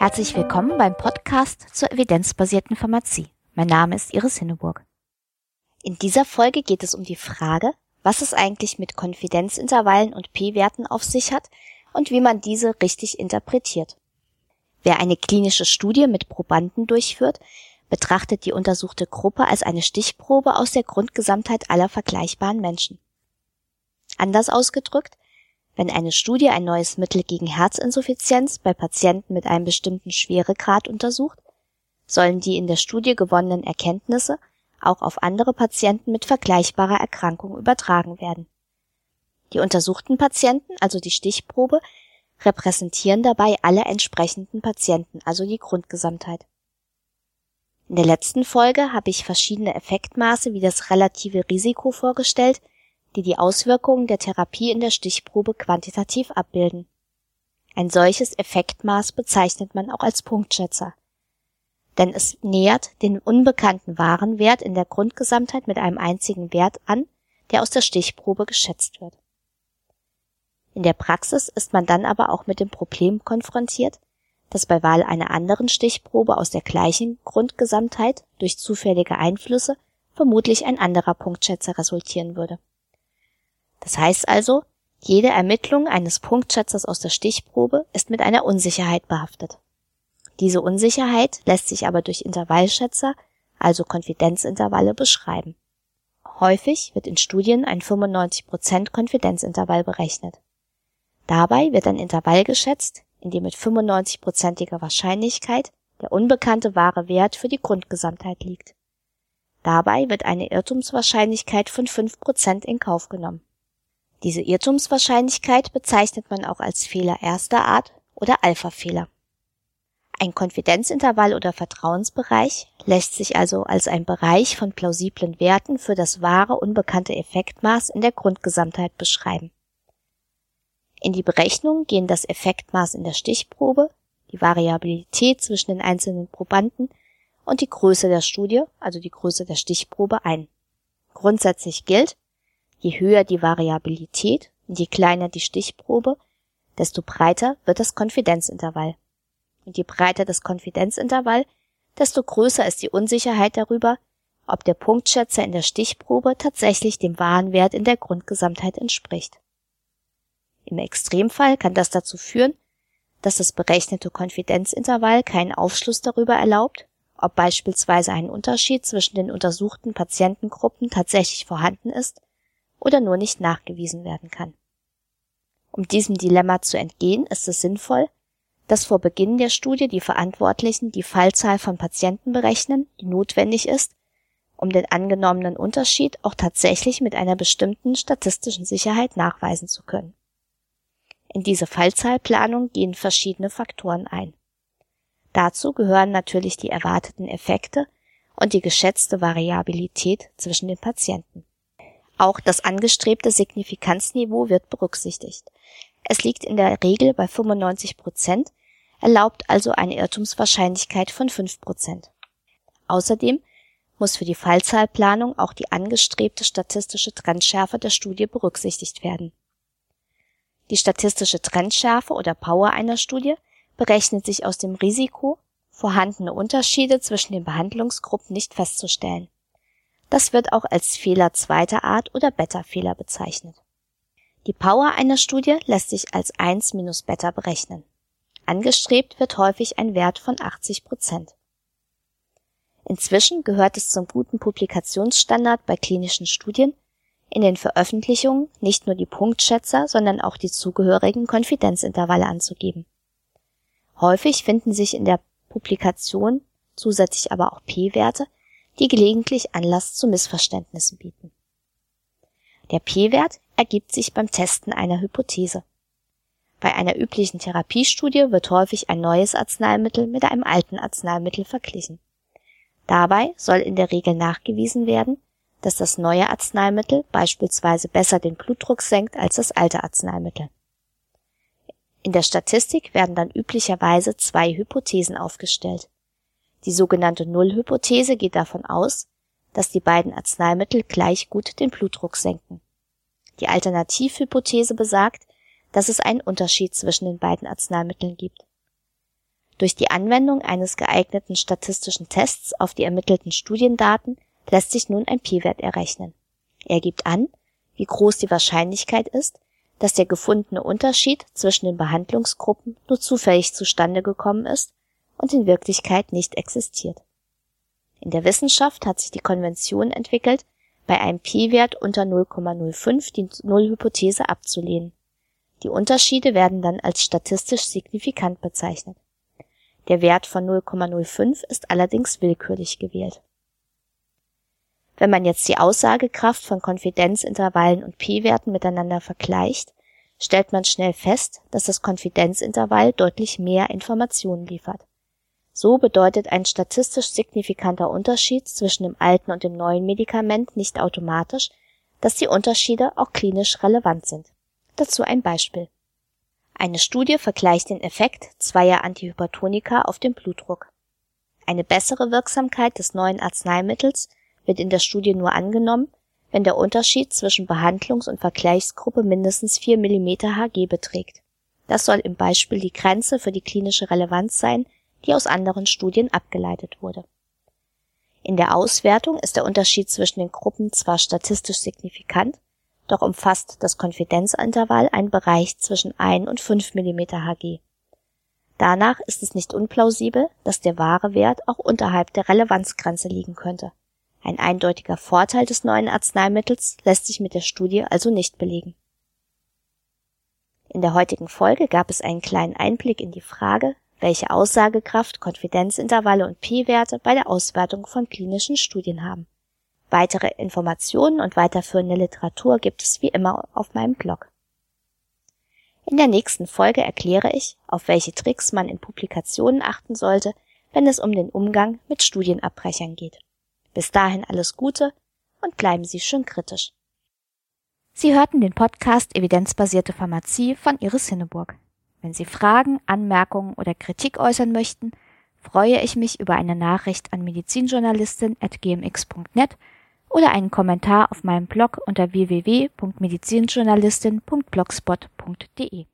Herzlich willkommen beim Podcast zur evidenzbasierten Pharmazie. Mein Name ist Iris Hinneburg. In dieser Folge geht es um die Frage, was es eigentlich mit Konfidenzintervallen und P-Werten auf sich hat und wie man diese richtig interpretiert. Wer eine klinische Studie mit Probanden durchführt, betrachtet die untersuchte Gruppe als eine Stichprobe aus der Grundgesamtheit aller vergleichbaren Menschen. Anders ausgedrückt, wenn eine Studie ein neues Mittel gegen Herzinsuffizienz bei Patienten mit einem bestimmten Schweregrad untersucht, sollen die in der Studie gewonnenen Erkenntnisse auch auf andere Patienten mit vergleichbarer Erkrankung übertragen werden. Die untersuchten Patienten, also die Stichprobe, repräsentieren dabei alle entsprechenden Patienten, also die Grundgesamtheit. In der letzten Folge habe ich verschiedene Effektmaße wie das relative Risiko vorgestellt, die die Auswirkungen der Therapie in der Stichprobe quantitativ abbilden. Ein solches Effektmaß bezeichnet man auch als Punktschätzer. Denn es nähert den unbekannten Warenwert in der Grundgesamtheit mit einem einzigen Wert an, der aus der Stichprobe geschätzt wird. In der Praxis ist man dann aber auch mit dem Problem konfrontiert, dass bei Wahl einer anderen Stichprobe aus der gleichen Grundgesamtheit durch zufällige Einflüsse vermutlich ein anderer Punktschätzer resultieren würde. Das heißt also, jede Ermittlung eines Punktschätzers aus der Stichprobe ist mit einer Unsicherheit behaftet. Diese Unsicherheit lässt sich aber durch Intervallschätzer, also Konfidenzintervalle, beschreiben. Häufig wird in Studien ein 95% Konfidenzintervall berechnet. Dabei wird ein Intervall geschätzt, in dem mit 95%iger Wahrscheinlichkeit der unbekannte wahre Wert für die Grundgesamtheit liegt. Dabei wird eine Irrtumswahrscheinlichkeit von 5% in Kauf genommen. Diese Irrtumswahrscheinlichkeit bezeichnet man auch als Fehler erster Art oder Alpha-Fehler. Ein Konfidenzintervall oder Vertrauensbereich lässt sich also als ein Bereich von plausiblen Werten für das wahre unbekannte Effektmaß in der Grundgesamtheit beschreiben. In die Berechnung gehen das Effektmaß in der Stichprobe, die Variabilität zwischen den einzelnen Probanden und die Größe der Studie, also die Größe der Stichprobe ein. Grundsätzlich gilt, je höher die Variabilität und je kleiner die Stichprobe, desto breiter wird das Konfidenzintervall. Und je breiter das Konfidenzintervall, desto größer ist die Unsicherheit darüber, ob der Punktschätzer in der Stichprobe tatsächlich dem wahren Wert in der Grundgesamtheit entspricht. Im Extremfall kann das dazu führen, dass das berechnete Konfidenzintervall keinen Aufschluss darüber erlaubt, ob beispielsweise ein Unterschied zwischen den untersuchten Patientengruppen tatsächlich vorhanden ist oder nur nicht nachgewiesen werden kann. Um diesem Dilemma zu entgehen, ist es sinnvoll, dass vor Beginn der Studie die Verantwortlichen die Fallzahl von Patienten berechnen, die notwendig ist, um den angenommenen Unterschied auch tatsächlich mit einer bestimmten statistischen Sicherheit nachweisen zu können. In diese Fallzahlplanung gehen verschiedene Faktoren ein. Dazu gehören natürlich die erwarteten Effekte und die geschätzte Variabilität zwischen den Patienten. Auch das angestrebte Signifikanzniveau wird berücksichtigt. Es liegt in der Regel bei 95 Prozent, erlaubt also eine Irrtumswahrscheinlichkeit von 5 Prozent. Außerdem muss für die Fallzahlplanung auch die angestrebte statistische Trendschärfe der Studie berücksichtigt werden die statistische Trendschärfe oder Power einer Studie berechnet sich aus dem Risiko, vorhandene Unterschiede zwischen den Behandlungsgruppen nicht festzustellen. Das wird auch als Fehler zweiter Art oder Beta-Fehler bezeichnet. Die Power einer Studie lässt sich als 1 minus Beta berechnen. Angestrebt wird häufig ein Wert von 80 Prozent. Inzwischen gehört es zum guten Publikationsstandard bei klinischen Studien, in den Veröffentlichungen nicht nur die Punktschätzer, sondern auch die zugehörigen Konfidenzintervalle anzugeben. Häufig finden sich in der Publikation zusätzlich aber auch P-Werte, die gelegentlich Anlass zu Missverständnissen bieten. Der P-Wert ergibt sich beim Testen einer Hypothese. Bei einer üblichen Therapiestudie wird häufig ein neues Arzneimittel mit einem alten Arzneimittel verglichen. Dabei soll in der Regel nachgewiesen werden, dass das neue Arzneimittel beispielsweise besser den Blutdruck senkt als das alte Arzneimittel. In der Statistik werden dann üblicherweise zwei Hypothesen aufgestellt. Die sogenannte Nullhypothese geht davon aus, dass die beiden Arzneimittel gleich gut den Blutdruck senken. Die Alternativhypothese besagt, dass es einen Unterschied zwischen den beiden Arzneimitteln gibt. Durch die Anwendung eines geeigneten statistischen Tests auf die ermittelten Studiendaten lässt sich nun ein P-Wert errechnen. Er gibt an, wie groß die Wahrscheinlichkeit ist, dass der gefundene Unterschied zwischen den Behandlungsgruppen nur zufällig zustande gekommen ist und in Wirklichkeit nicht existiert. In der Wissenschaft hat sich die Konvention entwickelt, bei einem p-Wert unter 0,05 die Nullhypothese abzulehnen. Die Unterschiede werden dann als statistisch signifikant bezeichnet. Der Wert von 0,05 ist allerdings willkürlich gewählt. Wenn man jetzt die Aussagekraft von Konfidenzintervallen und p-Werten miteinander vergleicht, stellt man schnell fest, dass das Konfidenzintervall deutlich mehr Informationen liefert. So bedeutet ein statistisch signifikanter Unterschied zwischen dem alten und dem neuen Medikament nicht automatisch, dass die Unterschiede auch klinisch relevant sind. Dazu ein Beispiel. Eine Studie vergleicht den Effekt zweier Antihypertonika auf den Blutdruck. Eine bessere Wirksamkeit des neuen Arzneimittels wird in der Studie nur angenommen, wenn der Unterschied zwischen Behandlungs- und Vergleichsgruppe mindestens 4 mm Hg beträgt. Das soll im Beispiel die Grenze für die klinische Relevanz sein, die aus anderen Studien abgeleitet wurde. In der Auswertung ist der Unterschied zwischen den Gruppen zwar statistisch signifikant, doch umfasst das Konfidenzintervall einen Bereich zwischen 1 und 5 mm Hg. Danach ist es nicht unplausibel, dass der wahre Wert auch unterhalb der Relevanzgrenze liegen könnte. Ein eindeutiger Vorteil des neuen Arzneimittels lässt sich mit der Studie also nicht belegen. In der heutigen Folge gab es einen kleinen Einblick in die Frage, welche Aussagekraft Konfidenzintervalle und p-Werte bei der Auswertung von klinischen Studien haben. Weitere Informationen und weiterführende Literatur gibt es wie immer auf meinem Blog. In der nächsten Folge erkläre ich, auf welche Tricks man in Publikationen achten sollte, wenn es um den Umgang mit Studienabbrechern geht. Bis dahin alles Gute und bleiben Sie schön kritisch. Sie hörten den Podcast Evidenzbasierte Pharmazie von Iris Hinneburg. Wenn Sie Fragen, Anmerkungen oder Kritik äußern möchten, freue ich mich über eine Nachricht an medizinjournalistin.gmx.net oder einen Kommentar auf meinem Blog unter www.medizinjournalistin.blogspot.de.